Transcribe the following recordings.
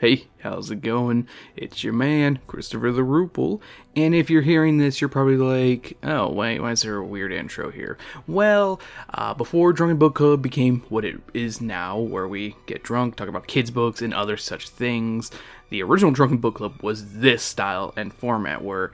Hey, how's it going? It's your man, Christopher the Rupel. And if you're hearing this, you're probably like, oh, wait, why is there a weird intro here? Well, uh, before Drunken Book Club became what it is now, where we get drunk, talk about kids' books, and other such things, the original Drunken Book Club was this style and format where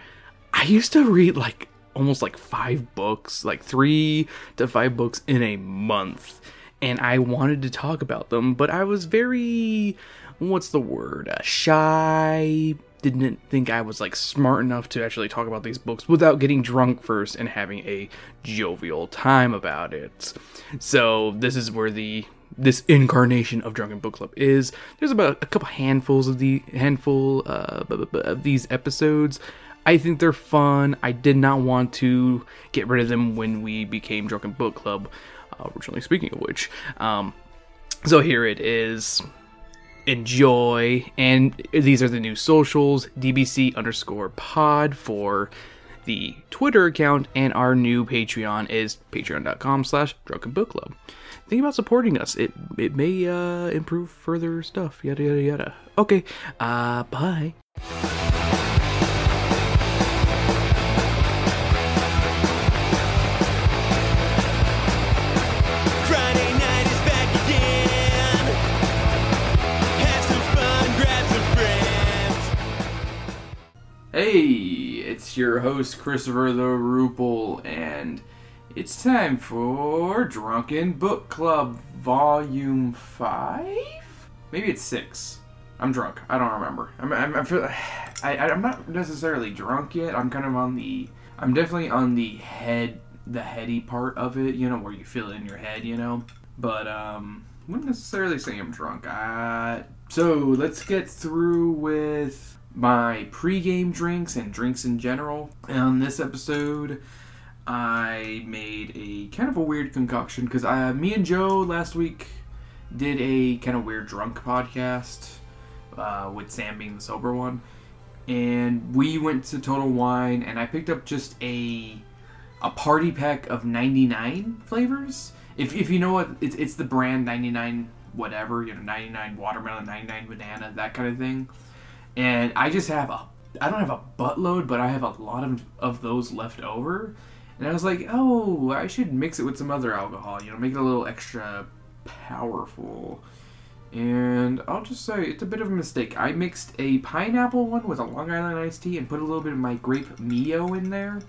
I used to read like almost like five books, like three to five books in a month. And I wanted to talk about them, but I was very what's the word? Uh, shy. Didn't think I was like smart enough to actually talk about these books without getting drunk first and having a jovial time about it. So this is where the this incarnation of Drunken Book Club is. There's about a couple handfuls of the handful uh, of these episodes. I think they're fun. I did not want to get rid of them when we became Drunken Book Club. Uh, originally speaking of which, um, so here it is enjoy. And these are the new socials DBC underscore pod for the Twitter account, and our new Patreon is patreon.com slash drunken book club. Think about supporting us. It it may uh, improve further stuff. Yada yada yada. Okay. Uh bye. Hey, it's your host Christopher the Rupel, and it's time for Drunken Book Club Volume Five. Maybe it's six. I'm drunk. I don't remember. I'm I'm, I'm, feel, I, I'm not necessarily drunk yet. I'm kind of on the. I'm definitely on the head, the heady part of it. You know, where you feel it in your head. You know, but um, wouldn't necessarily say I'm drunk. Uh, so let's get through with my pre-game drinks and drinks in general. On this episode, I made a kind of a weird concoction because me and Joe last week did a kind of weird drunk podcast uh, with Sam being the sober one, and we went to Total Wine and I picked up just a a party pack of 99 flavors. If, if you know what it's it's the brand 99 whatever you know 99 watermelon 99 banana that kind of thing and I just have a I don't have a buttload, but I have a lot of of those left over. And I was like, oh, I should mix it with some other alcohol, you know, make it a little extra powerful. And I'll just say it's a bit of a mistake. I mixed a pineapple one with a Long Island iced tea and put a little bit of my grape Mio in there,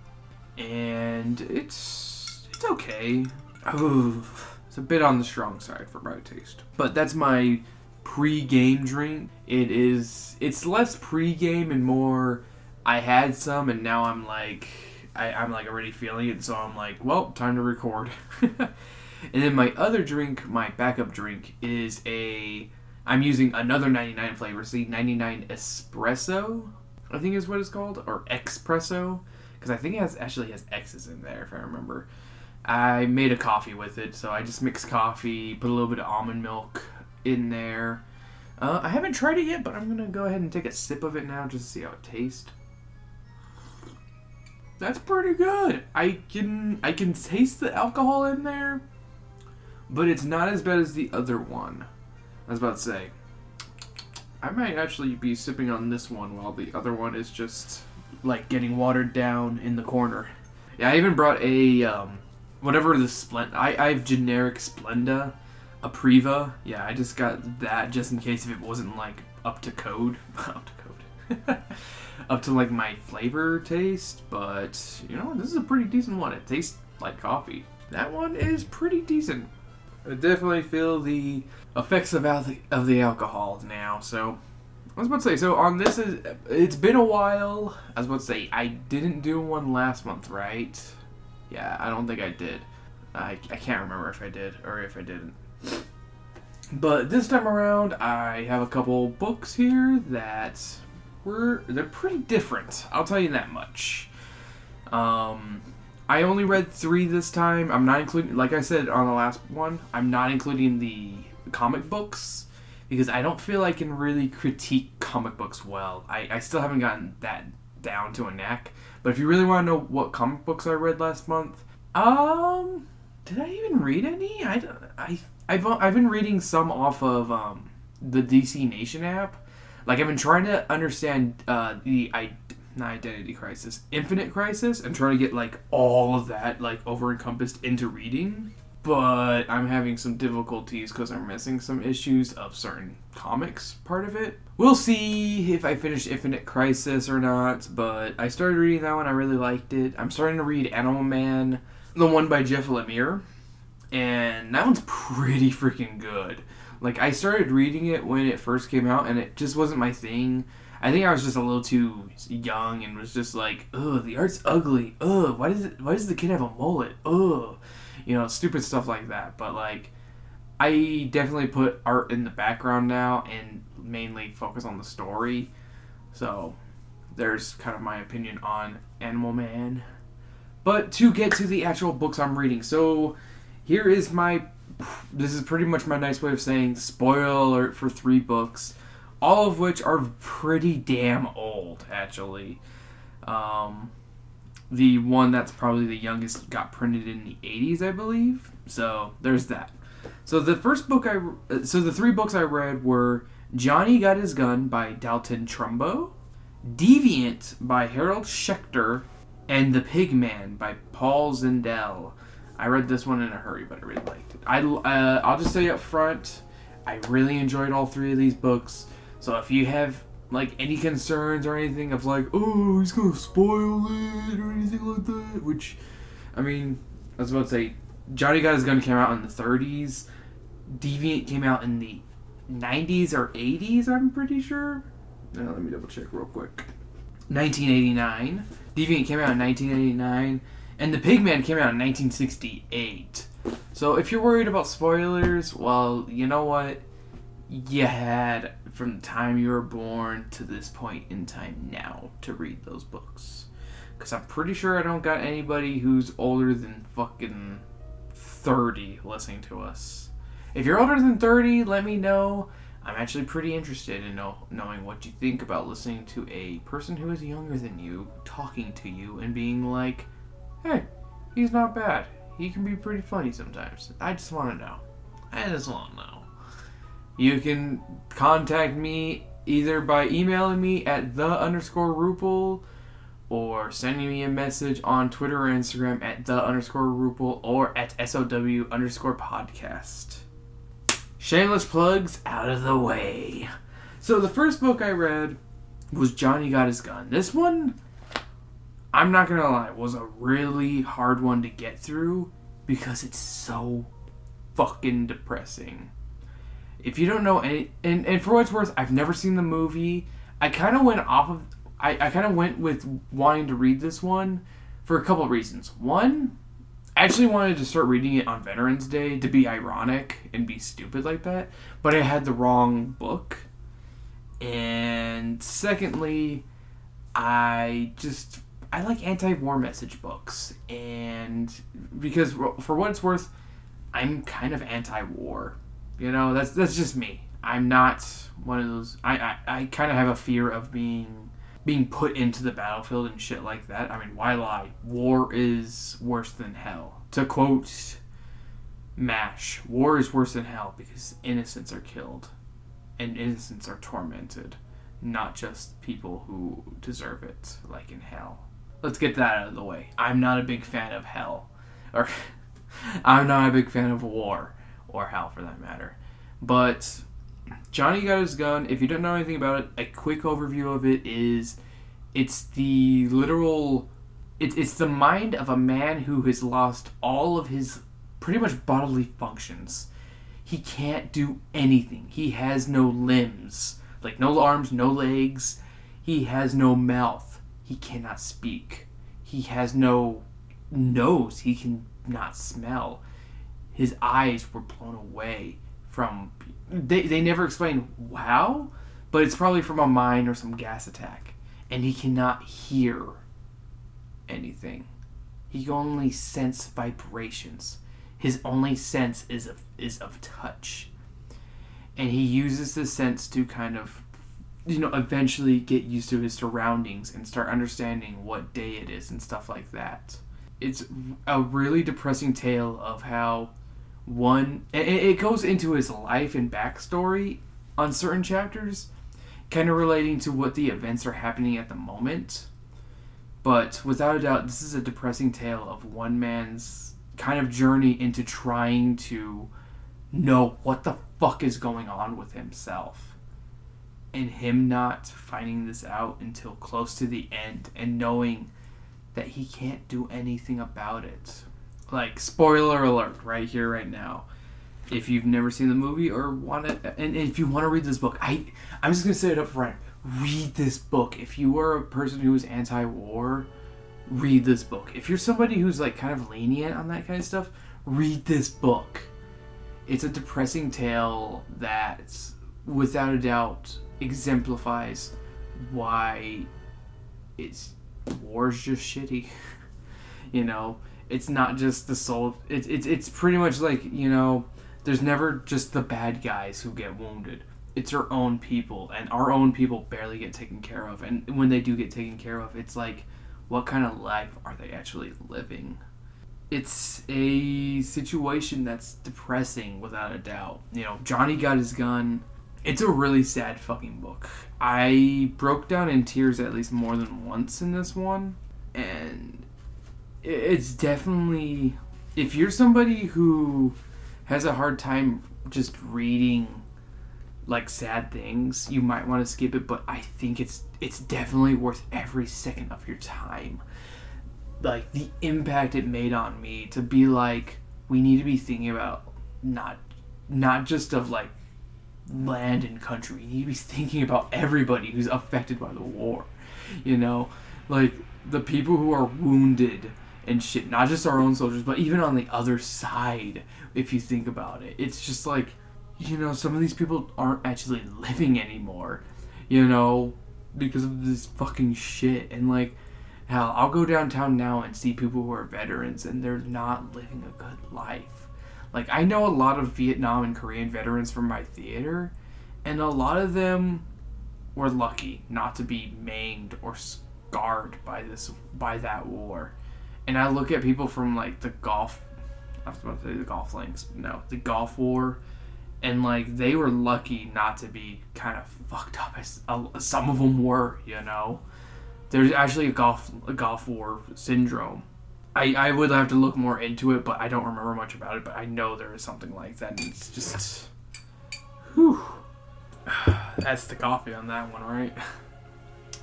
and it's it's okay. Oh, it's a bit on the strong side for my taste, but that's my pre-game drink. It is it's less pre-game and more I had some and now I'm like I, I'm like already feeling it, so I'm like, well, time to record. and then my other drink, my backup drink, is a I'm using another 99 flavor. See, 99 espresso, I think is what it's called, or espresso, because I think it has actually has X's in there if I remember. I made a coffee with it, so I just mixed coffee, put a little bit of almond milk, in there. Uh, I haven't tried it yet, but I'm gonna go ahead and take a sip of it now just to see how it tastes. That's pretty good. I can I can taste the alcohol in there, but it's not as bad as the other one. I was about to say. I might actually be sipping on this one while the other one is just like getting watered down in the corner. Yeah, I even brought a um, whatever the Splenda. I I have generic Splenda a Priva. Yeah, I just got that just in case if it wasn't like up to code, up to code, up to like my flavor taste. But you know, this is a pretty decent one. It tastes like coffee. That one is pretty decent. I definitely feel the effects of the of the alcohol now. So I was about to say. So on this is it's been a while. I was about to say I didn't do one last month, right? Yeah, I don't think I did. I, I can't remember if I did or if I didn't. But this time around, I have a couple books here that were they're pretty different. I'll tell you that much. Um, I only read three this time. I'm not including, like I said on the last one, I'm not including the comic books because I don't feel I can really critique comic books well. I, I still haven't gotten that down to a knack. But if you really want to know what comic books I read last month, um, did I even read any? I, don't I I've I've been reading some off of um, the DC Nation app. Like I've been trying to understand uh, the I not identity crisis, infinite crisis, and trying to get like all of that like over encompassed into reading. But I'm having some difficulties because I'm missing some issues of certain comics part of it. We'll see if I finish Infinite Crisis or not, but I started reading that one. I really liked it. I'm starting to read Animal Man, the one by Jeff Lemire, and that one's pretty freaking good. Like, I started reading it when it first came out, and it just wasn't my thing. I think I was just a little too young and was just like, ugh, the art's ugly. Ugh, why does it, why does the kid have a mullet? Ugh, you know, stupid stuff like that. But like, I definitely put art in the background now and mainly focus on the story. So there's kind of my opinion on Animal Man. But to get to the actual books I'm reading, so here is my. This is pretty much my nice way of saying spoiler alert for three books all of which are pretty damn old, actually. Um, the one that's probably the youngest got printed in the 80s, I believe. So there's that. So the first book I, so the three books I read were Johnny Got His Gun by Dalton Trumbo, Deviant by Harold Schechter, and The Pigman by Paul Zindel. I read this one in a hurry, but I really liked it. I, uh, I'll just say up front, I really enjoyed all three of these books. So if you have like any concerns or anything of like, oh, he's gonna spoil it or anything like that, which, I mean, I was about to say, Johnny Got His Gun came out in the 30s. Deviant came out in the 90s or 80s, I'm pretty sure. Now, let me double check real quick. 1989. Deviant came out in 1989. And The Pigman came out in 1968. So if you're worried about spoilers, well, you know what? You had from the time you were born to this point in time now to read those books. Because I'm pretty sure I don't got anybody who's older than fucking 30 listening to us. If you're older than 30, let me know. I'm actually pretty interested in know, knowing what you think about listening to a person who is younger than you talking to you and being like, hey, he's not bad. He can be pretty funny sometimes. I just want to know. I just want to know. You can contact me either by emailing me at the underscore Ruple or sending me a message on Twitter or Instagram at the underscore Ruple or at SOW underscore podcast. Shameless plugs out of the way. So the first book I read was Johnny Got His Gun. This one, I'm not gonna lie, it was a really hard one to get through because it's so fucking depressing if you don't know any, and, and for what it's worth, I've never seen the movie. I kind of went off of, I, I kind of went with wanting to read this one for a couple reasons. One, I actually wanted to start reading it on Veterans Day to be ironic and be stupid like that, but I had the wrong book. And secondly, I just I like anti-war message books, and because for what it's worth, I'm kind of anti-war. You know, that's that's just me. I'm not one of those. I I, I kind of have a fear of being being put into the battlefield and shit like that. I mean, why lie? War is worse than hell. To quote Mash, war is worse than hell because innocents are killed and innocents are tormented, not just people who deserve it, like in hell. Let's get that out of the way. I'm not a big fan of hell. Or I'm not a big fan of war or hell for that matter. But Johnny Got His Gun, if you don't know anything about it, a quick overview of it is it's the literal it, it's the mind of a man who has lost all of his pretty much bodily functions. He can't do anything. He has no limbs, like no arms, no legs. He has no mouth. He cannot speak. He has no nose. He can not smell his eyes were blown away from. They, they never explain how, but it's probably from a mine or some gas attack. And he cannot hear anything. He only sense vibrations. His only sense is of, is of touch. And he uses this sense to kind of, you know, eventually get used to his surroundings and start understanding what day it is and stuff like that. It's a really depressing tale of how one it, goes into his life and backstory on certain chapters kind of relating to what the events are happening at the moment. But without a doubt, this is a depressing tale of one man's kind of journey into trying to know what the fuck is going on with himself. And him not finding this out until close to the end and knowing that he can't do anything about it. Like, spoiler alert, right here, right now. If you've never seen the movie or want to, and if you want to read this book, I, I'm just gonna say it up front. Read this book. If you are a person who is anti-war, read this book. If you're somebody who's like kind of lenient on that kind of stuff, read this book. It's a depressing tale that, without a doubt, exemplifies why it's war's just shitty. you know, it's not just the soul. It's it's it's pretty much like you know, there's never just the bad guys who get wounded. It's our own people, and our own people barely get taken care of. And when they do get taken care of, it's like, what kind of life are they actually living? It's a situation that's depressing without a doubt. You know, Johnny got his gun. It's a really sad fucking book. I broke down in tears at least more than once in this one, and it's definitely if you're somebody who has a hard time just reading like sad things, you might want to skip it, but I think it's it's definitely worth every second of your time. Like the impact it made on me to be like we need to be thinking about not not just of like land and country. We need to be thinking about everybody who's affected by the war. You know, like the people who are wounded and shit, not just our own soldiers, but even on the other side, if you think about it. It's just like, you know, some of these people aren't actually living anymore, you know, because of this fucking shit. And like, hell, I'll go downtown now and see people who are veterans and they're not living a good life. Like, I know a lot of Vietnam and Korean veterans from my theater, and a lot of them were lucky not to be maimed or scarred by this by that war and I look at people from like the Gulf. I was about to say the Gulf Links. No, the Gulf War, and like they were lucky not to be kind of fucked up as uh, some of them were. You know, there's actually a Gulf a Gulf War syndrome. I, I would have to look more into it, but I don't remember much about it. But I know there is something like that. And it's just, whew. That's the coffee on that one, right?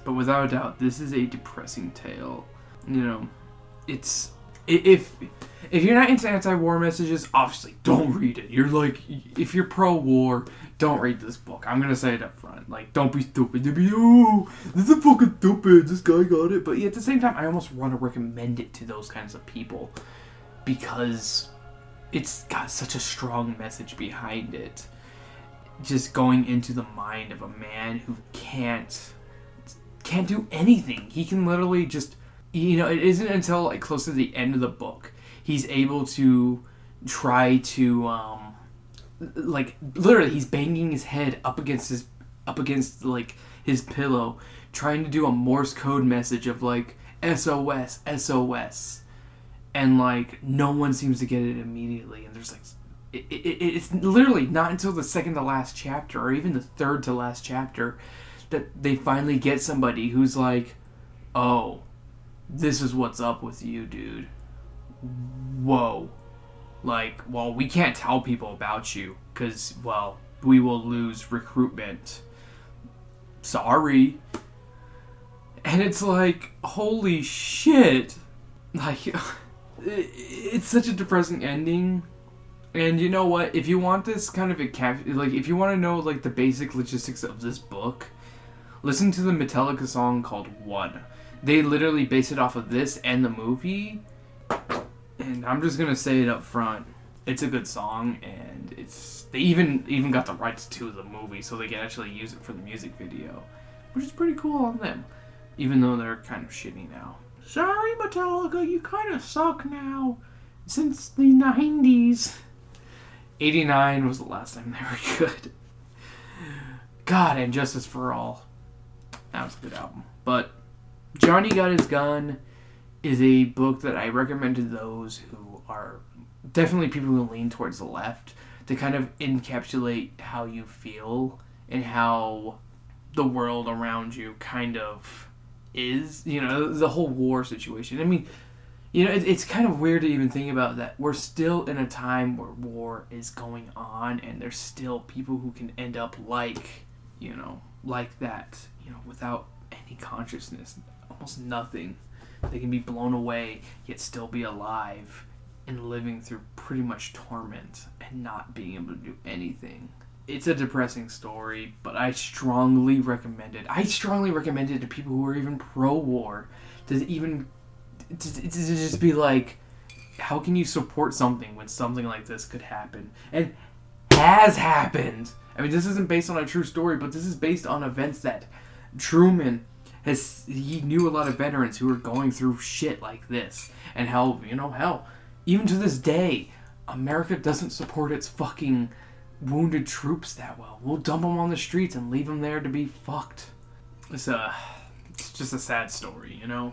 But without a doubt, this is a depressing tale. You know, it's if if you're not into anti-war messages, obviously don't read it. You're like if you're pro-war, don't read this book. I'm gonna say it up front. Like, don't be stupid. You'll be oh, this is fucking stupid. This guy got it. But at the same time, I almost want to recommend it to those kinds of people because it's got such a strong message behind it. Just going into the mind of a man who can't can't do anything. He can literally just you know, it isn't until like close to the end of the book he's able to try to um like literally he's banging his head up against his up against like his pillow trying to do a morse code message of like sos sos and like no one seems to get it immediately and there's like it, it, it's literally not until the second to last chapter or even the third to last chapter that they finally get somebody who's like oh this is what's up with you, dude. Whoa. Like, well, we can't tell people about you because, well, we will lose recruitment. Sorry. And it's like, holy shit. Like, it's such a depressing ending. And you know what? If you want this kind of a cap, like, if you want to know, like, the basic logistics of this book, listen to the Metallica song called One they literally base it off of this and the movie. And I'm just gonna say it up front. It's a good song, and it's they even even got the rights to the movie, so they can actually use it for the music video, which is pretty cool on them. Even though they're kind of shitty now. Sorry, Metallica, you kind of suck now. Since the '90s, '89 was the last time they were good. God, and Justice for All. That was a good album, but Johnny Got His Gun is a book that I recommend to those who are definitely people who lean towards the left to kind of encapsulate how you feel and how the world around you kind of is. You know, the whole war situation. I mean, you know, it, it's kind of weird to even think about that. We're still in a time where war is going on, and there's still people who can end up like, you know, like that, you know, without any consciousness, almost nothing. They can be blown away, yet still be alive and living through pretty much torment and not being able to do anything. It's a depressing story, but I strongly recommend it. I strongly recommend it to people who are even pro war to even to, to just be like, how can you support something when something like this could happen? And has happened. I mean, this isn't based on a true story, but this is based on events that Trumbo has. He knew a lot of veterans who were going through shit like this, and how you know hell, even to this day, America doesn't support its fucking wounded troops that well. We'll dump them on the streets and leave them there to be fucked. It's a, it's just a sad story, you know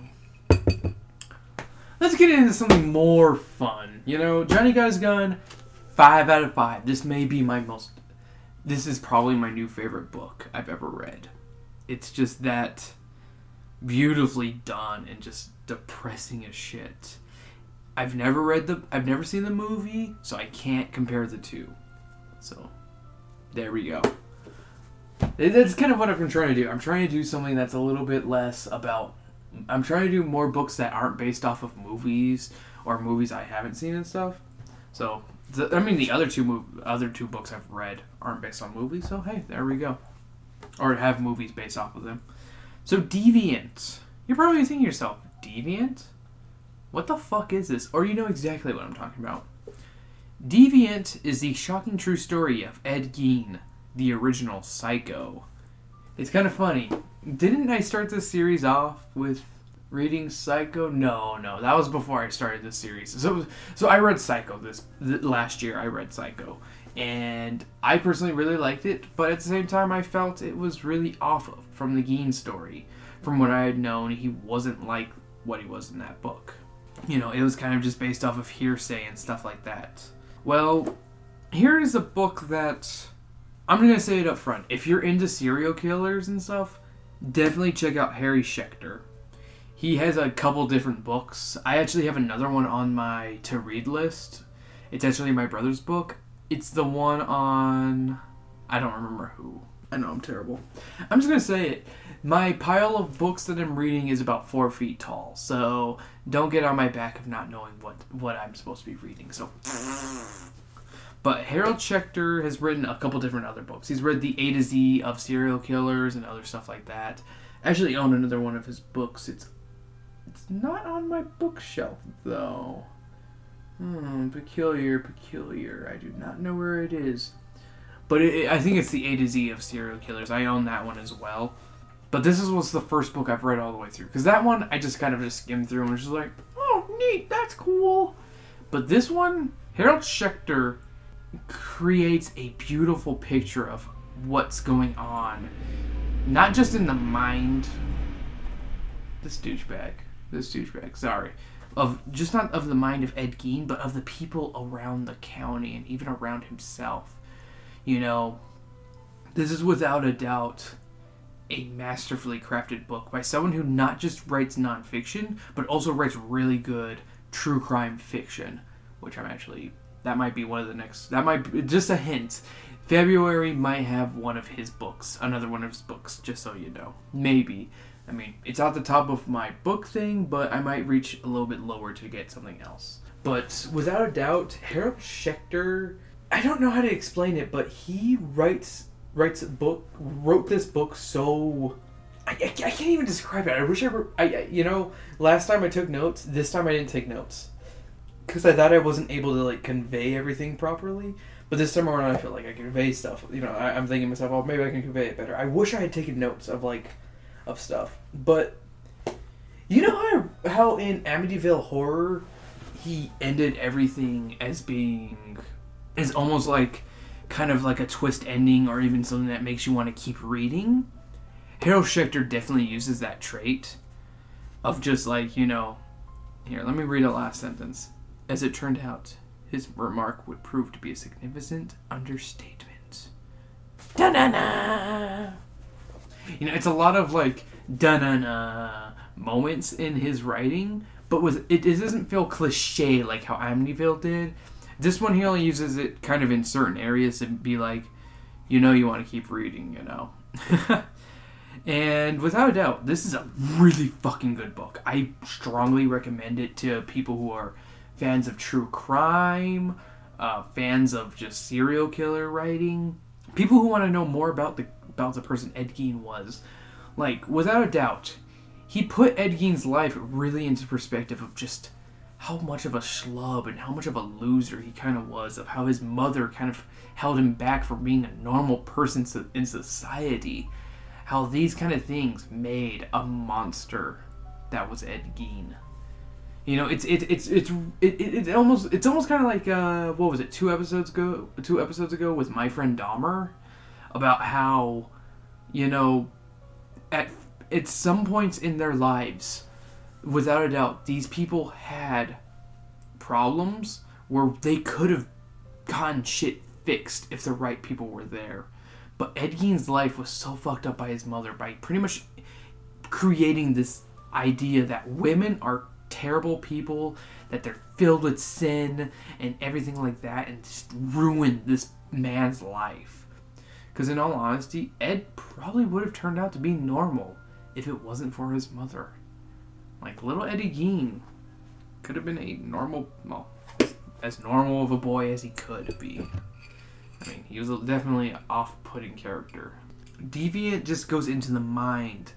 let's get into something more fun. You know, Johnny his gun. Five out of five. This may be my most. This is probably my new favorite book I've ever read. It's just that beautifully done and just depressing as shit. I've never read the. I've never seen the movie, so I can't compare the two. So, there we go. That's kind of what I'm trying to do. I'm trying to do something that's a little bit less about I'm trying to do more books that aren't based off of movies or movies I haven't seen and stuff. So, I mean, the other two mov- other two books I've read aren't based on movies. So hey, there we go. Or have movies based off of them. So Deviant, you're probably thinking to yourself, Deviant, what the fuck is this? Or you know exactly what I'm talking about. Deviant is the shocking true story of Ed Gein, the original Psycho. It's kind of funny didn't I start this series off with reading Psycho? No, no, that was before I started this series. So, so I read Psycho this, this last year. I read Psycho, and I personally really liked it. But at the same time, I felt it was really off from the Gein story. From what I had known, he wasn't like what he was in that book. You know, it was kind of just based off of hearsay and stuff like that. Well, here is a book that I'm gonna say it up front. If you're into serial killers and stuff, definitely check out Harry Schechter. He has a couple different books. I actually have another one on my to read list. It's actually my brother's book. It's the one on. I don't remember who. I know I'm terrible. I'm just gonna say it. My pile of books that I'm reading is about four feet tall, so don't get on my back of not knowing what what I'm supposed to be reading. So but Harold Schechter has written a couple different other books. He's read the A to Z of serial killers and other stuff like that. I actually own another one of his books. It's it's not on my bookshelf though. Hmm, peculiar, peculiar. I do not know where it is. But it, I think it's the A to Z of serial killers. I own that one as well. But this is was the first book I've read all the way through because that one I just kind of just skimmed through and was just like, oh, neat, that's cool. But this one, Harold Schechter creates a beautiful picture of what's going on, not just in the mind. This douchebag, this douchebag. Sorry, of just not of the mind of Ed Gein, but of the people around the county and even around himself. You know, this is without a doubt a masterfully crafted book by someone who not just writes nonfiction, but also writes really good true crime fiction, which I'm actually that might be one of the next. That might be just a hint. February might have one of his books, another one of his books, just so you know. Maybe. I mean, it's at the top of my book thing, but I might reach a little bit lower to get something else. But without a doubt, Harold Schechter, I don't know how to explain it, but he writes writes book wrote this book so I, I, I can't even describe it. I wish I were I you know, last time I took notes, this time I didn't take notes because I thought I wasn't able to like convey everything properly. But this time around, I feel like I convey stuff. You know, I, am thinking to myself, oh, maybe I can convey it better. I wish I had taken notes of like, of stuff. But you know how how in Amityville Horror, he ended everything as being, as almost like, kind of like a twist ending, or even something that makes you want to keep reading. Harold Schechter definitely uses that trait, of just like you know, here. Let me read a last sentence. As it turned out, his remark would prove to be a significant understatement. Da-na-na! You know, it's a lot of like dun moments in his writing, but was it, it doesn't feel cliche like how Amityville did. This one he only uses it kind of in certain areas to be like, you know, you want to keep reading, you know. and without a doubt, this is a really fucking good book. I strongly recommend it to people who are fans of true crime, uh, fans of just serial killer writing, people who want to know more about the about the person Ed Gein was. Like, without a doubt, he put Ed Gein's life really into perspective of just how much of a schlub and how much of a loser he kind of was, of how his mother kind of held him back from being a normal person in society. How these kind of things made a monster that was Ed Gein. You know, it's it, it's it's it, it, it almost it's almost kind of like uh, what was it two episodes ago two episodes ago with my friend Dahmer about how you know at at some points in their lives without a doubt these people had problems where they could have gotten shit fixed if the right people were there but Ed Gein's life was so fucked up by his mother by pretty much creating this idea that women are terrible people, that they're filled with sin and everything like that, and just ruin this man's life. Because in all honesty, Ed probably would have turned out to be normal if it wasn't for his mother. Like little Eddie Gein could have been a normal, well, as normal of a boy as he could be. I mean, he was definitely an off-putting character. Deviant just goes into the mind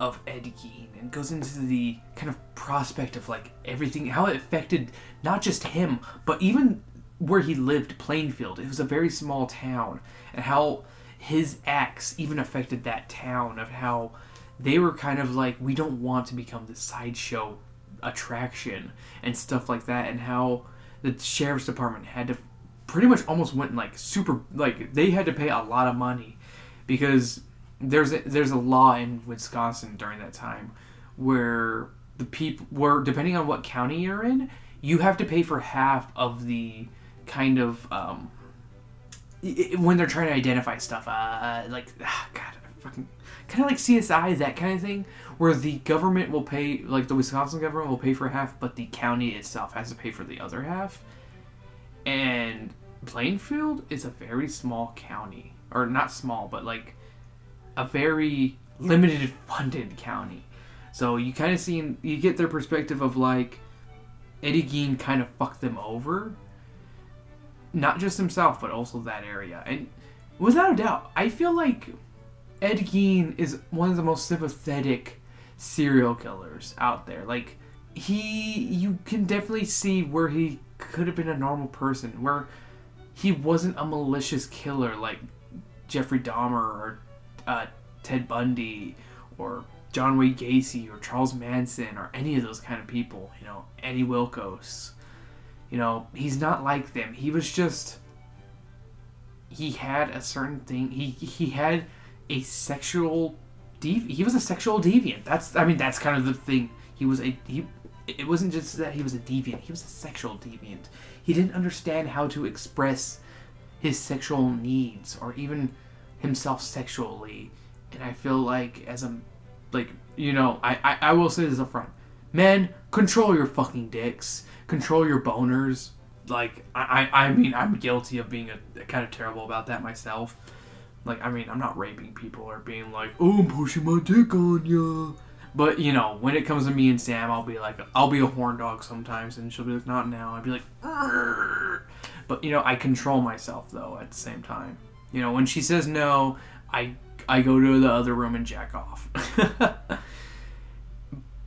of Ed Gein and goes into the kind of prospect of like everything, how it affected not just him, but even where he lived, Plainfield. It was a very small town, and how his acts even affected that town, of how they were kind of like, we don't want to become the sideshow attraction and stuff like that, and how the sheriff's department had to pretty much almost went like super like they had to pay a lot of money because there's a, there's a law in Wisconsin during that time where the people where depending on what county you're in, you have to pay for half of the kind of um, it, when they're trying to identify stuff. Uh, like ah, God, fucking kind of like CSI that kind of thing, where the government will pay, like the Wisconsin government will pay for half, but the county itself has to pay for the other half. And Plainfield is a very small county, or not small, but like a very limited funded county. So you kind of see, you get their perspective of like Eddie Gein kind of fucked them over. Not just himself, but also that area. And without a doubt, I feel like Ed Gein is one of the most sympathetic serial killers out there. Like, he, you can definitely see where he could have been a normal person, where he wasn't a malicious killer like Jeffrey Dahmer or uh, Ted Bundy or John Wayne Gacy or Charles Manson or any of those kind of people. You know, Eddie Wilkos. You know, he's not like them. He was just he had a certain thing. He he had a sexual dev. He was a sexual deviant. That's I mean that's kind of the thing. He was a he. It wasn't just that he was a deviant. He was a sexual deviant. He didn't understand how to express his sexual needs or even himself sexually. And I feel like as a like you know, I, I, I will say this up front. Men, control your fucking dicks. Control your boners. Like I, I, I mean I'm guilty of being a, kind of terrible about that myself. Like I mean I'm not raping people or being like, oh I'm pushing my dick on ya. But you know, when it comes to me and Sam, I'll be like, I'll be a horn dog sometimes, and she'll be like, not now. I'd be like, but you know, I control myself though at the same time. You know, when she says no, I I go to the other room and jack off.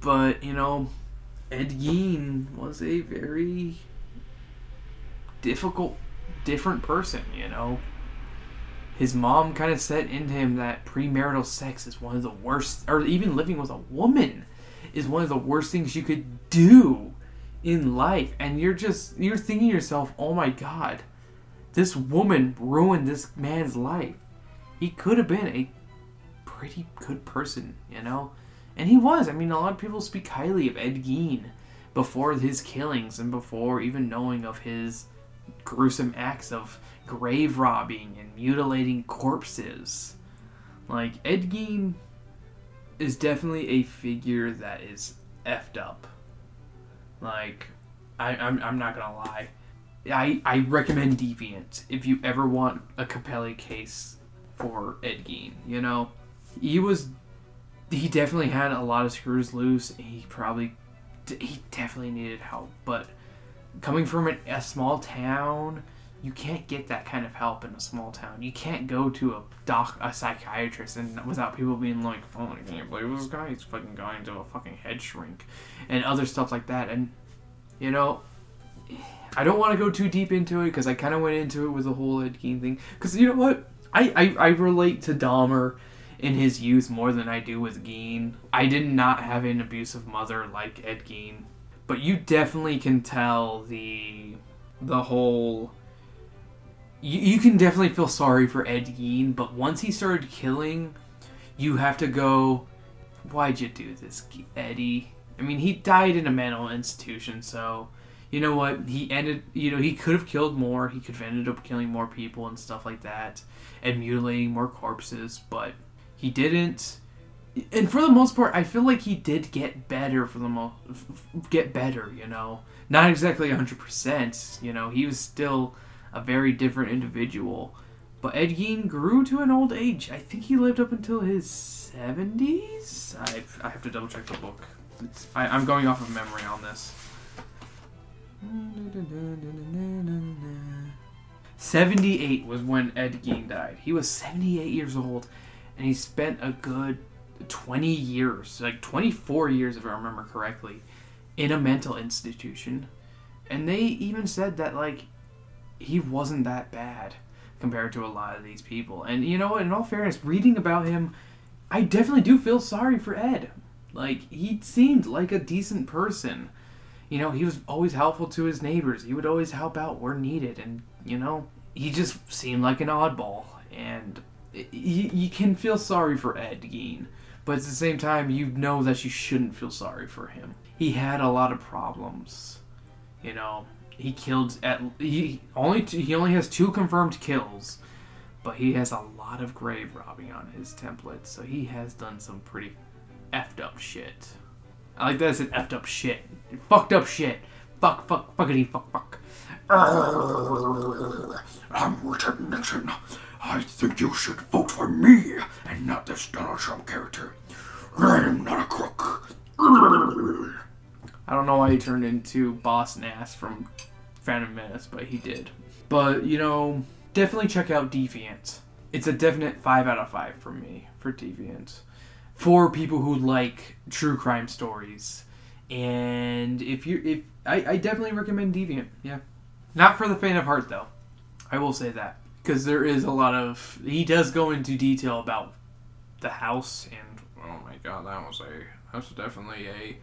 but you know, Ed Gein was a very difficult, different person. You know, his mom kind of set into him that premarital sex is one of the worst, or even living with a woman is one of the worst things you could do in life. And you're just, you're thinking to yourself, oh my god, this woman ruined this man's life. He could have been a pretty good person, you know? And he was. I mean, a lot of people speak highly of Ed Gein before his killings and before even knowing of his gruesome acts of grave robbing and mutilating corpses. Like Ed Gein is definitely a figure that is effed up. Like I, I'm I'm not gonna lie. I I recommend Deviant if you ever want a compelling case for Ed Gein. You know, he was he definitely had a lot of screws loose. He probably he definitely needed help, but coming from an, a small town, you can't get that kind of help in a small town. You can't go to a doc, a psychiatrist, and without people being like, "Oh, I can't believe this guy. He's fucking going to a fucking head shrink," and other stuff like that. And you know, I don't want to go too deep into it because I kind of went into it with the whole Ed Gein thing. Because you know what, I, I I relate to Dahmer in his youth more than I do with Gein. I did not have an abusive mother like Ed Gein, but you definitely can tell the the whole. You, you can definitely feel sorry for Ed Gein, but once he started killing, you have to go. Why'd you do this, Eddie? I mean, he died in a mental institution, so you know what? He ended. You know, he could have killed more. He could have ended up killing more people and stuff like that, and mutilating more corpses. But he didn't. And for the most part, I feel like he did get better for the most get better. You know, not exactly hundred percent. You know, he was still a very different individual. But Ed Gein grew to an old age. I think he lived up until his seventies. I I have to double check the book. It's, I, I'm going off of memory on this. 78 was when Ed Gein died. He was 78 years old, and he spent a good 20 years, like 24 years if I remember correctly, in a mental institution. And they even said that, like, he wasn't that bad compared to a lot of these people. And you know in all fairness, reading about him, I definitely do feel sorry for Ed. Like, he seemed like a decent person you know, he was always helpful to his neighbors. He would always help out where needed, and you know, he just seemed like an oddball. And you, you can feel sorry for Ed Gein, but at the same time, you know that you shouldn't feel sorry for him. He had a lot of problems. You know, he killed at he only he only has two confirmed kills, but he has a lot of grave robbing on his template. So he has done some pretty effed up shit. I like that as an effed up shit. Fucked up shit. Fuck, fuck, fuckity, fuck, fuck. I'm Richard Nixon. I think you should vote for me and not this Donald Trump character. I'm not a crook. I don't know why he turned into Boss Nass from Phantom Menace, but he did. But, you know, definitely check out Deviant. It's a definite 5 out of 5 for me for Deviant for people who like true crime stories. And if you if I, I definitely recommend Deviant, yeah. Not for the faint of heart though. I will say that. Because there is a lot of he does go into detail about the house and oh my god, that was a that's definitely a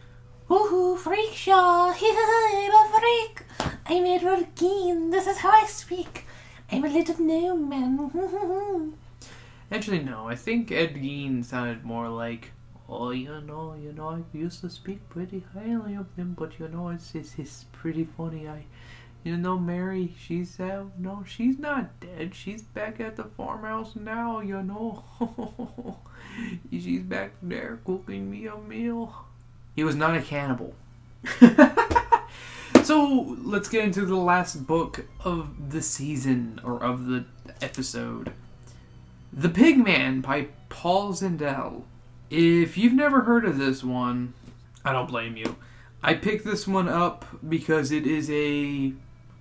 Woohoo, freak show! I'm a freak! I'm Edward Gein, this is how I speak. I'm a little gnome man. Actually, no. I think Ed Gein sounded more like, oh, you know, you know, I used to speak pretty highly of him, but you know, it's it's, it's pretty funny. I, you know, Mary, she's uh, no, she's not dead. She's back at the farmhouse now. You know, she's back there cooking me a meal. He was not a cannibal. so let's get into the last book of the season or of the episode. The Pigman by Paul Zindel. If you've never heard of this one, I don't blame you. I picked this one up because it is a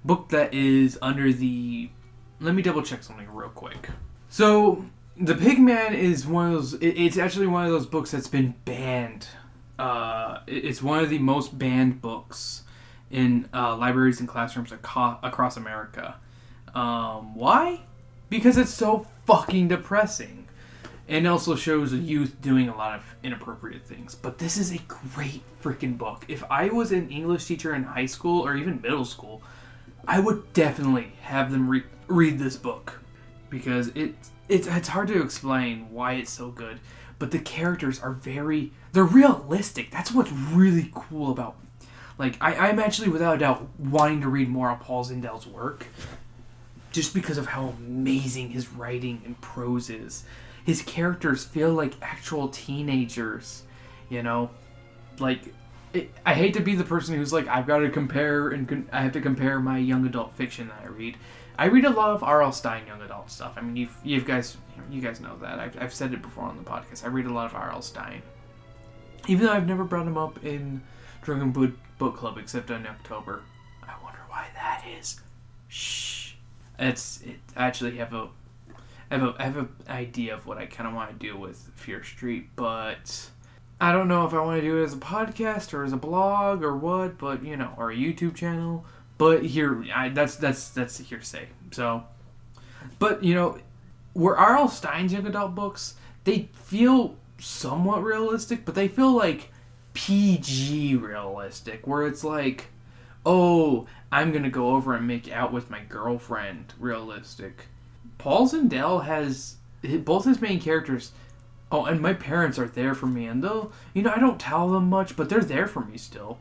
book that is under the. Let me double check something real quick. So, The Pigman is one of those. It's actually one of those books that's been banned. Uh, it's one of the most banned books in uh, libraries and classrooms across America. Um, why? Because it's so fucking depressing. And also shows a youth doing a lot of inappropriate things. But this is a great freaking book. If I was an English teacher in high school or even middle school, I would definitely have them re- read this book because it it's it's hard to explain why it's so good. But the characters are very they're realistic. That's what's really cool about. Like I, I'm actually without a doubt wanting to read more of Paul Zindel's work just because of how amazing his writing and prose is. his characters feel like actual teenagers. You know, like I hate to be the person who's like I've got to compare and con- I have to compare my young adult fiction that I read. I read a lot of R.L. Stine young adult stuff. I mean, you you guys you guys know that. I've, I've said it before on the podcast. I read a lot of R.L. Stine, even though I've never brought him up in Drunken Book Book Club except in October. I wonder why that is. Shh. It's it. I actually have a I have a I have an idea of what I kind of want to do with Fear Street, but I don't know if I want to do it as a podcast or as a blog or what, but you know, or a YouTube channel. But here, I, that's that's that's hearsay. So, but you know, where R.L. Stine's young adult books, they feel somewhat realistic, but they feel like PG realistic, where it's like, oh, I'm gonna go over and make out with my girlfriend realistic. Paul Zindel has both his main characters. Oh, and my parents are there for me, and though you know I don't tell them much, but they're there for me still.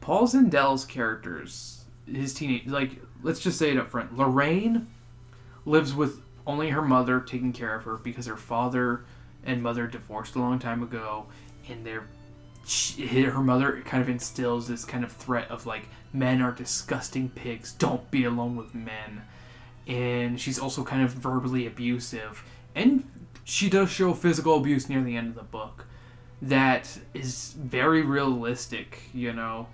Paul Zindel's characters, his teenage, like let's just say it up front. Lorraine lives with only her mother taking care of her because her father and mother divorced a long time ago, and she, her mother kind of instills this kind of threat of like men are disgusting pigs don't be alone with men and she's also kind of verbally abusive and she does show physical abuse near the end of the book that is very realistic you know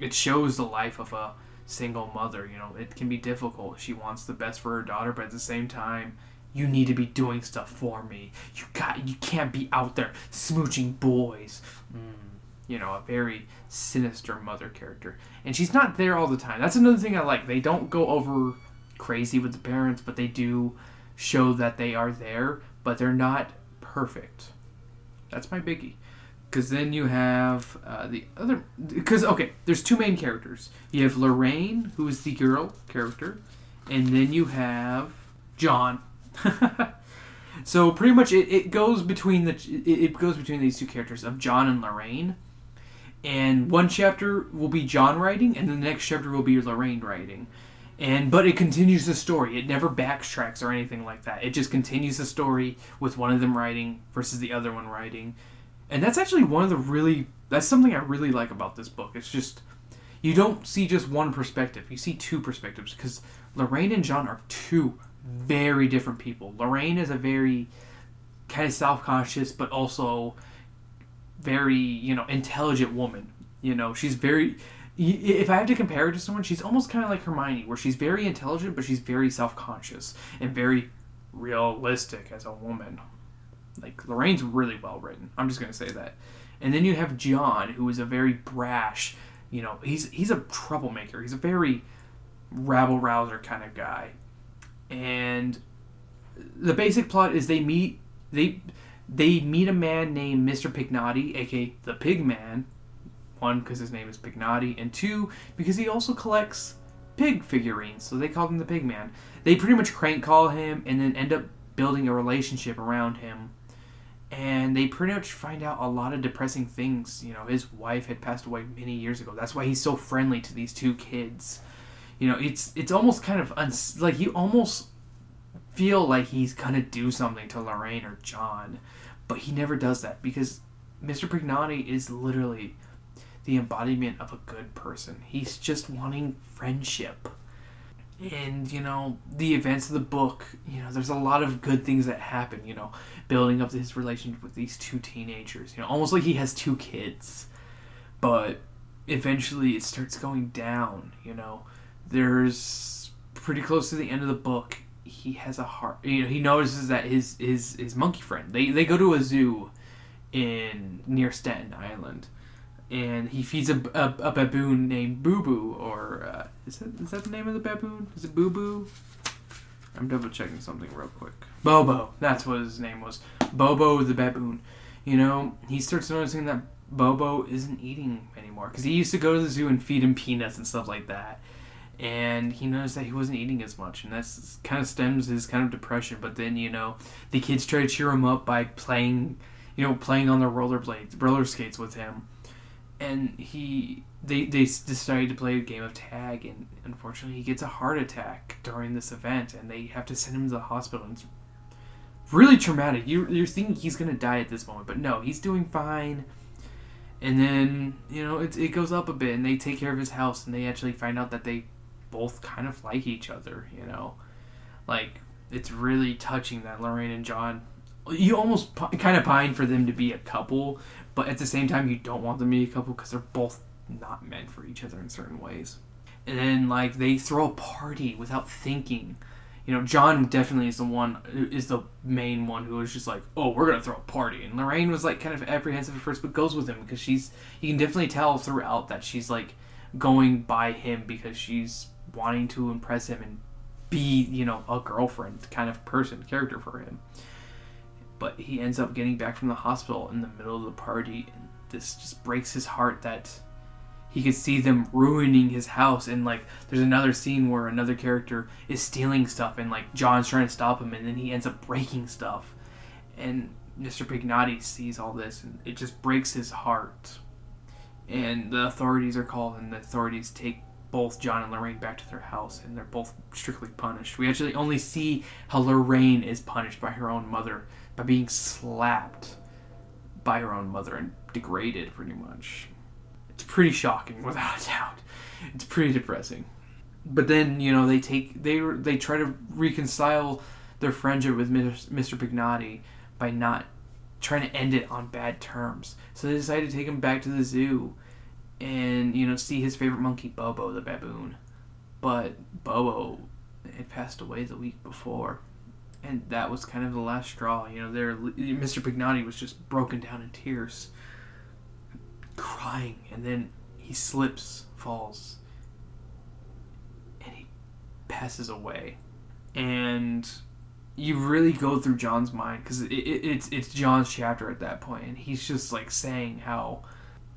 it shows the life of a single mother you know it can be difficult she wants the best for her daughter but at the same time you need to be doing stuff for me you got you can't be out there smooching boys mm you know, a very sinister mother character. And she's not there all the time. That's another thing I like. They don't go over crazy with the parents, but they do show that they are there, but they're not perfect. That's my biggie. Because then you have uh, the other. Because, okay, there's two main characters. You have Lorraine, who is the girl character, and then you have John. so pretty much it, it goes between the it, it goes between these two characters of John and Lorraine and one chapter will be John writing, and the next chapter will be Lorraine writing. And but it continues the story. It never backtracks or anything like that. It just continues the story with one of them writing versus the other one writing. And that's actually one of the really that's something I really like about this book. It's just you don't see just one perspective. You see two perspectives because Lorraine and John are two very different people. Lorraine is a very kind of self-conscious but also very you know intelligent woman. You know, she's very. If I have to compare her to someone, she's almost kind of like Hermione, where she's very intelligent, but she's very self-conscious and very realistic as a woman. Like Lorraine's really well written. I'm just gonna say that. And then you have John, who is a very brash. You know, he's he's a troublemaker. He's a very rabble rouser kind of guy. And the basic plot is they meet they they meet a man named Mr. Pignotti, aka the Pigman. One, because his name is Pignotti, and two, because he also collects pig figurines, so they call him the Pigman. They pretty much crank call him and then end up building a relationship around him. And they pretty much find out a lot of depressing things. You know, his wife had passed away many years ago. That's why he's so friendly to these two kids. You know, it's it's almost kind of uns- like you almost feel like he's gonna do something to Lorraine or John, but he never does that because Mr. Pignotti is literally the embodiment of a good person. He's just wanting friendship. And, you know, the events of the book, you know, there's a lot of good things that happen, you know, building up his relationship with these two teenagers, you know, almost like he has two kids. But eventually it starts going down, you know. There's pretty close to the end of the book, he has a heart. You know, he notices that his his his monkey friend. They they go to a zoo in near Staten Island, and he feeds a, a, a baboon named Boo Boo, or uh, is that is that the name of the baboon? Is it Boo Boo? I'm double checking something real quick. Bobo, that's what his name was. Bobo the baboon. You know, he starts noticing that Bobo isn't eating anymore because he used to go to the zoo and feed him peanuts and stuff like that and he noticed that he wasn't eating as much, and that's kind of stems his kind of depression. But then you know the kids try to cheer him up by playing, you know, playing on the rollerblades, roller skates with him, and he they they decided to play a game of tag, and unfortunately he gets a heart attack during this event, and they have to send him to the hospital. It's really traumatic. You you're thinking he's gonna die at this moment, but no, he's doing fine. And then you know it it goes up a bit, and they take care of his house, and they actually find out that they both kind of like each other. You know, like it's really touching that Lorraine and John. You almost p- kind of pine for them to be a couple, but at the same time, you don't want them to be a couple because they're both not meant for each other in certain ways. And then like they throw a party without thinking. You know, John definitely is the one is the main one who is just like, oh, we're gonna throw a party. And Lorraine was like kind of apprehensive at first, but goes with him because she's you can definitely tell throughout that she's like going by him because she's wanting to impress him and be you know a girlfriend kind of person character for him. But he ends up getting back from the hospital in the middle of the party, and this just breaks his heart that he could see them ruining his house and like there's another scene where another character is stealing stuff and like John's trying to stop him and then he ends up breaking stuff and Mr. Pignotti sees all this and it just breaks his heart and the authorities are called and the authorities take both John and Lorraine back to their house and they're both strictly punished. We actually only see how Lorraine is punished by her own mother by being slapped by her own mother and degraded pretty much it's pretty shocking without a doubt. It's pretty depressing. But then you know they take they they try to reconcile their friendship with Mr. Pignotti by not trying to end it on bad terms. So they decide to take him back to the zoo and you know see his favorite monkey Bobo the baboon. But Bobo had passed away the week before. And that was kind of the last straw. You know, there Mr. Pignotti was just broken down in tears crying, and then he slips, falls, and he passes away. And you really go through John's mind because it, it, it's it's John's chapter at that point, and he's just like saying how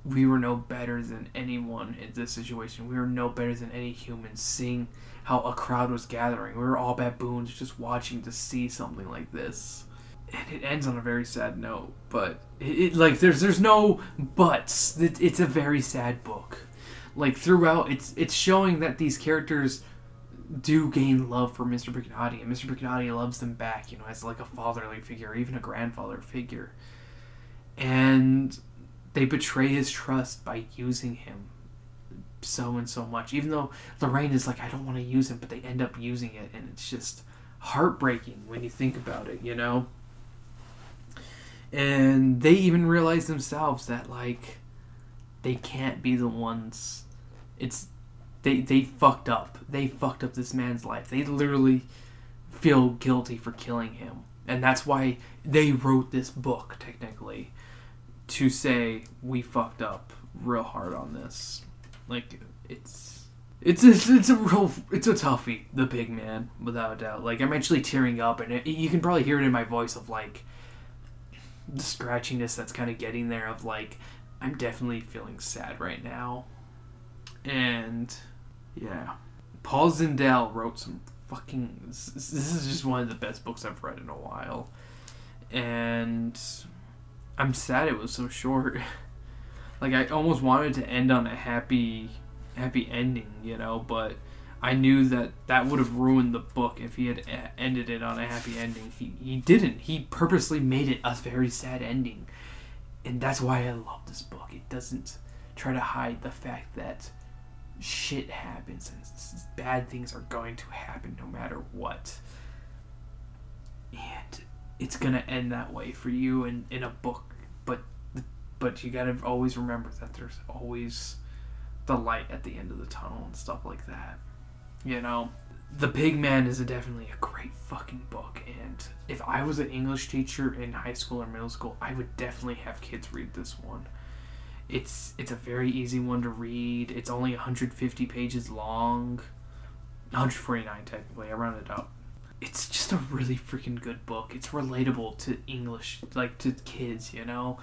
we were no better than anyone in this situation. We were no better than any humans. Seeing how a crowd was gathering, we were all baboons just watching to see something like this and it ends on a very sad note. But it, it like there's there's no buts. It, it's a very sad book. Like throughout, it's it's showing that these characters do gain love for Mr. Pignotti, and Mr. Pignotti loves them back. You know, as like a fatherly figure, even a grandfather figure. And they betray his trust by using him so and so much. Even though Lorraine is like, I don't want to use him, but they end up using it, and it's just heartbreaking when you think about it. You know and they even realize themselves that like they can't be the ones it's they they fucked up they fucked up this man's life they literally feel guilty for killing him and that's why they wrote this book technically to say we fucked up real hard on this like it's it's a, it's a real it's a toughie the Pigman without a doubt like i'm actually tearing up and it, you can probably hear it in my voice of like the scratchiness that's kind of getting there of like I'm definitely feeling sad right now. And yeah, Paul Zindel wrote some fucking this is just one of the best books I've read in a while. And I'm sad it was so short. like I almost wanted to end on a happy happy ending, you know, but I knew that that would have ruined the book if he had ended it on a happy ending. He he didn't. He purposely made it a very sad ending, and that's why I love this book. It doesn't try to hide the fact that shit happens and bad things are going to happen no matter what. And it's gonna end that way for you in, in a book, but but you gotta always remember that there's always the light at the end of the tunnel and stuff like that. You know, The Pigman is a, definitely a great fucking book, and if I was an English teacher in high school or middle school, I would definitely have kids read this one. It's it's a very easy one to read. It's only 150 pages long. 149 technically. I rounded up. It's just a really freaking good book. It's relatable to English, like to kids, you know.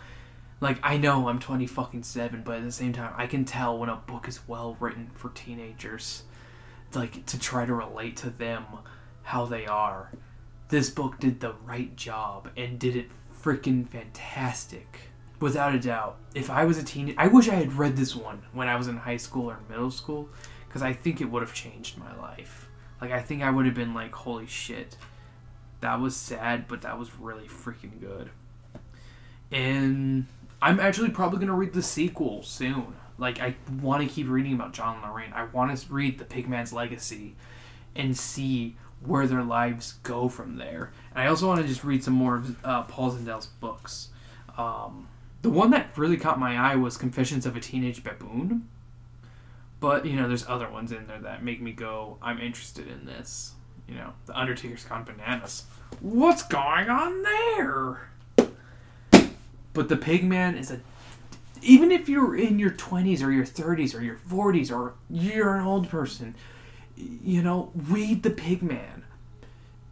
Like I know I'm 20 fucking 7, but at the same time I can tell when a book is well written for teenagers like to try to relate to them how they are. This book did the right job and did it freaking fantastic. Without a doubt. If I was a teen, I wish I had read this one when I was in high school or middle school because I think it would have changed my life. Like I think I would have been like, "Holy shit. That was sad, but that was really freaking good. And I'm actually probably gonna read the sequel soon. Like I want to keep reading about John Lorraine. I want to read the Pigman's Legacy and see where their lives go from there. And I also want to just read some more of uh, Paul Zindel's books. Um, the one that really caught my eye was Confessions of a Teenage Baboon. But you know, there's other ones in there that make me go, I'm interested in this. You know, The Undertaker's gone bananas. What's going on there? But the Pigman is a even if you're in your 20s or your 30s or your 40s or you're an old person, you know, read The Pigman.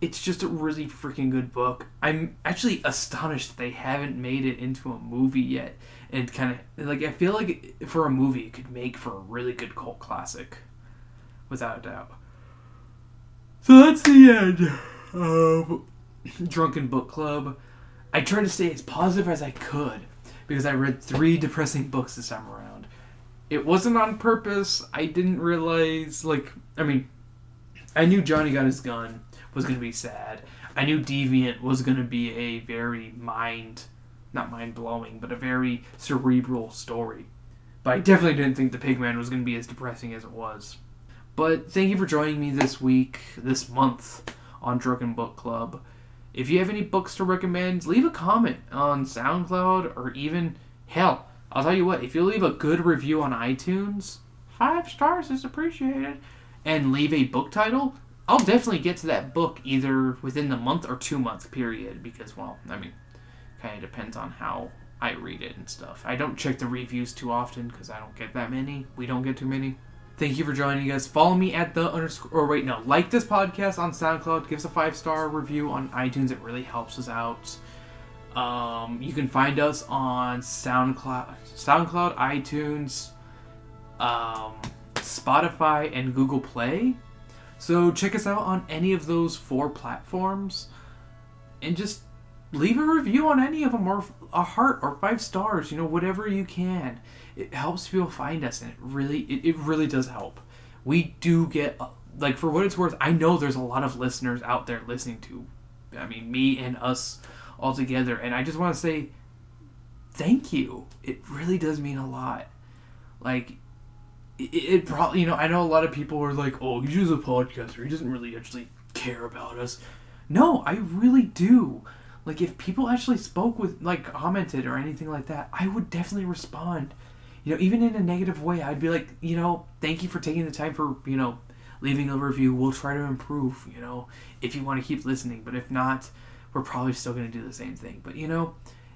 It's just a really freaking good book. I'm actually astonished that they haven't made it into a movie yet. And kind of, like, I feel like for a movie, it could make for a really good cult classic. Without a doubt. So that's the end of Drunken Book Club. I tried to stay as positive as I could because I read three depressing books this time around. It wasn't on purpose. I didn't realize, like, I mean, I knew Johnny Got His Gun was going to be sad. I knew Deviant was going to be a very mind, not mind blowing, but a very cerebral story. But I definitely didn't think The Pigman was going to be as depressing as it was. But thank you for joining me this week, this month, on Drunken Book Club. If you have any books to recommend, leave a comment on SoundCloud or even, hell, I'll tell you what, if you leave a good review on iTunes, five stars is appreciated, and leave a book title, I'll definitely get to that book either within the month or two month period because, well, I mean, kind of depends on how I read it and stuff. I don't check the reviews too often because I don't get that many. We don't get too many. Thank you for joining us. Follow me at the underscore, or wait, no, like this podcast on SoundCloud. Give us a five star review on iTunes. It really helps us out. Um, you can find us on SoundCloud, SoundCloud, iTunes, um, Spotify, and Google Play. So check us out on any of those four platforms, and just leave a review on any of them, or a heart, or five stars. You know, whatever you can. It helps people find us, and it really, it, it really does help. We do get uh, like for what it's worth. I know there's a lot of listeners out there listening to. I mean, me and us all together, and I just want to say thank you. It really does mean a lot. Like it, it probably you know I know a lot of people are like, oh, he's just a podcaster. He doesn't really actually care about us. No, I really do. Like if people actually spoke with like commented or anything like that, I would definitely respond. You know, even in a negative way, I'd be like, you know, thank you for taking the time for you know leaving a review. We'll try to improve. You know, if you want to keep listening, but if not, we're probably still going to do the same thing. But you know,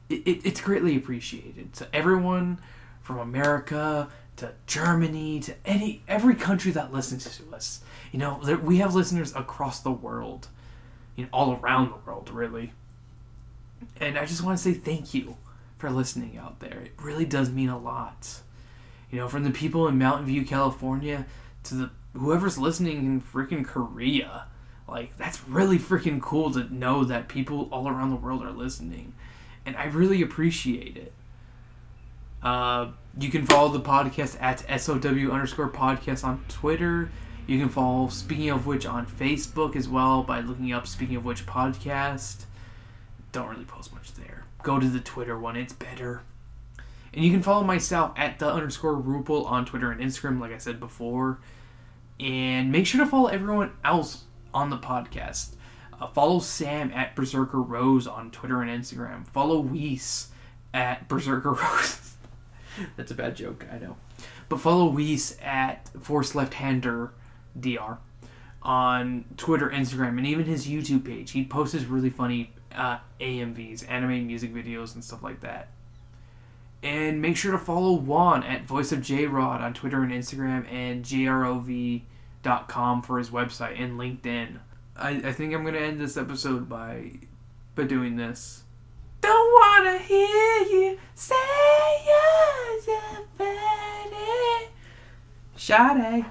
it, it, it's greatly appreciated. So everyone from America to Germany to any every country that listens to us, you know, there, we have listeners across the world, you know, all around the world, really. And I just want to say thank you for listening out there. It really does mean a lot. You know, from the people in Mountain View, California, to the whoever's listening in freaking Korea. Like that's really freaking cool to know that people all around the world are listening, and I really appreciate it. Uh, you can follow the podcast at SOW underscore podcast on Twitter. You can follow Speaking of Which on Facebook as well by looking up Speaking of Which podcast. Don't really post much there. Go to the Twitter one, it's better. And you can follow myself at the underscore Rupel on Twitter and Instagram, like I said before. And make sure to follow everyone else on the podcast. Uh, follow Sam at Berserker Rose on Twitter and Instagram. Follow Weiss at Berserker Rose. That's a bad joke, I know. But follow Weiss at Force Left Hander DR on Twitter, Instagram, and even his YouTube page. He posts his really funny uh, AMVs, anime music videos, and stuff like that. And make sure to follow Juan at Voice of J Rod on Twitter and Instagram, and JROV.com for his website and LinkedIn. I, I think I'm gonna end this episode by by doing this. Don't wanna hear you say you're Sade.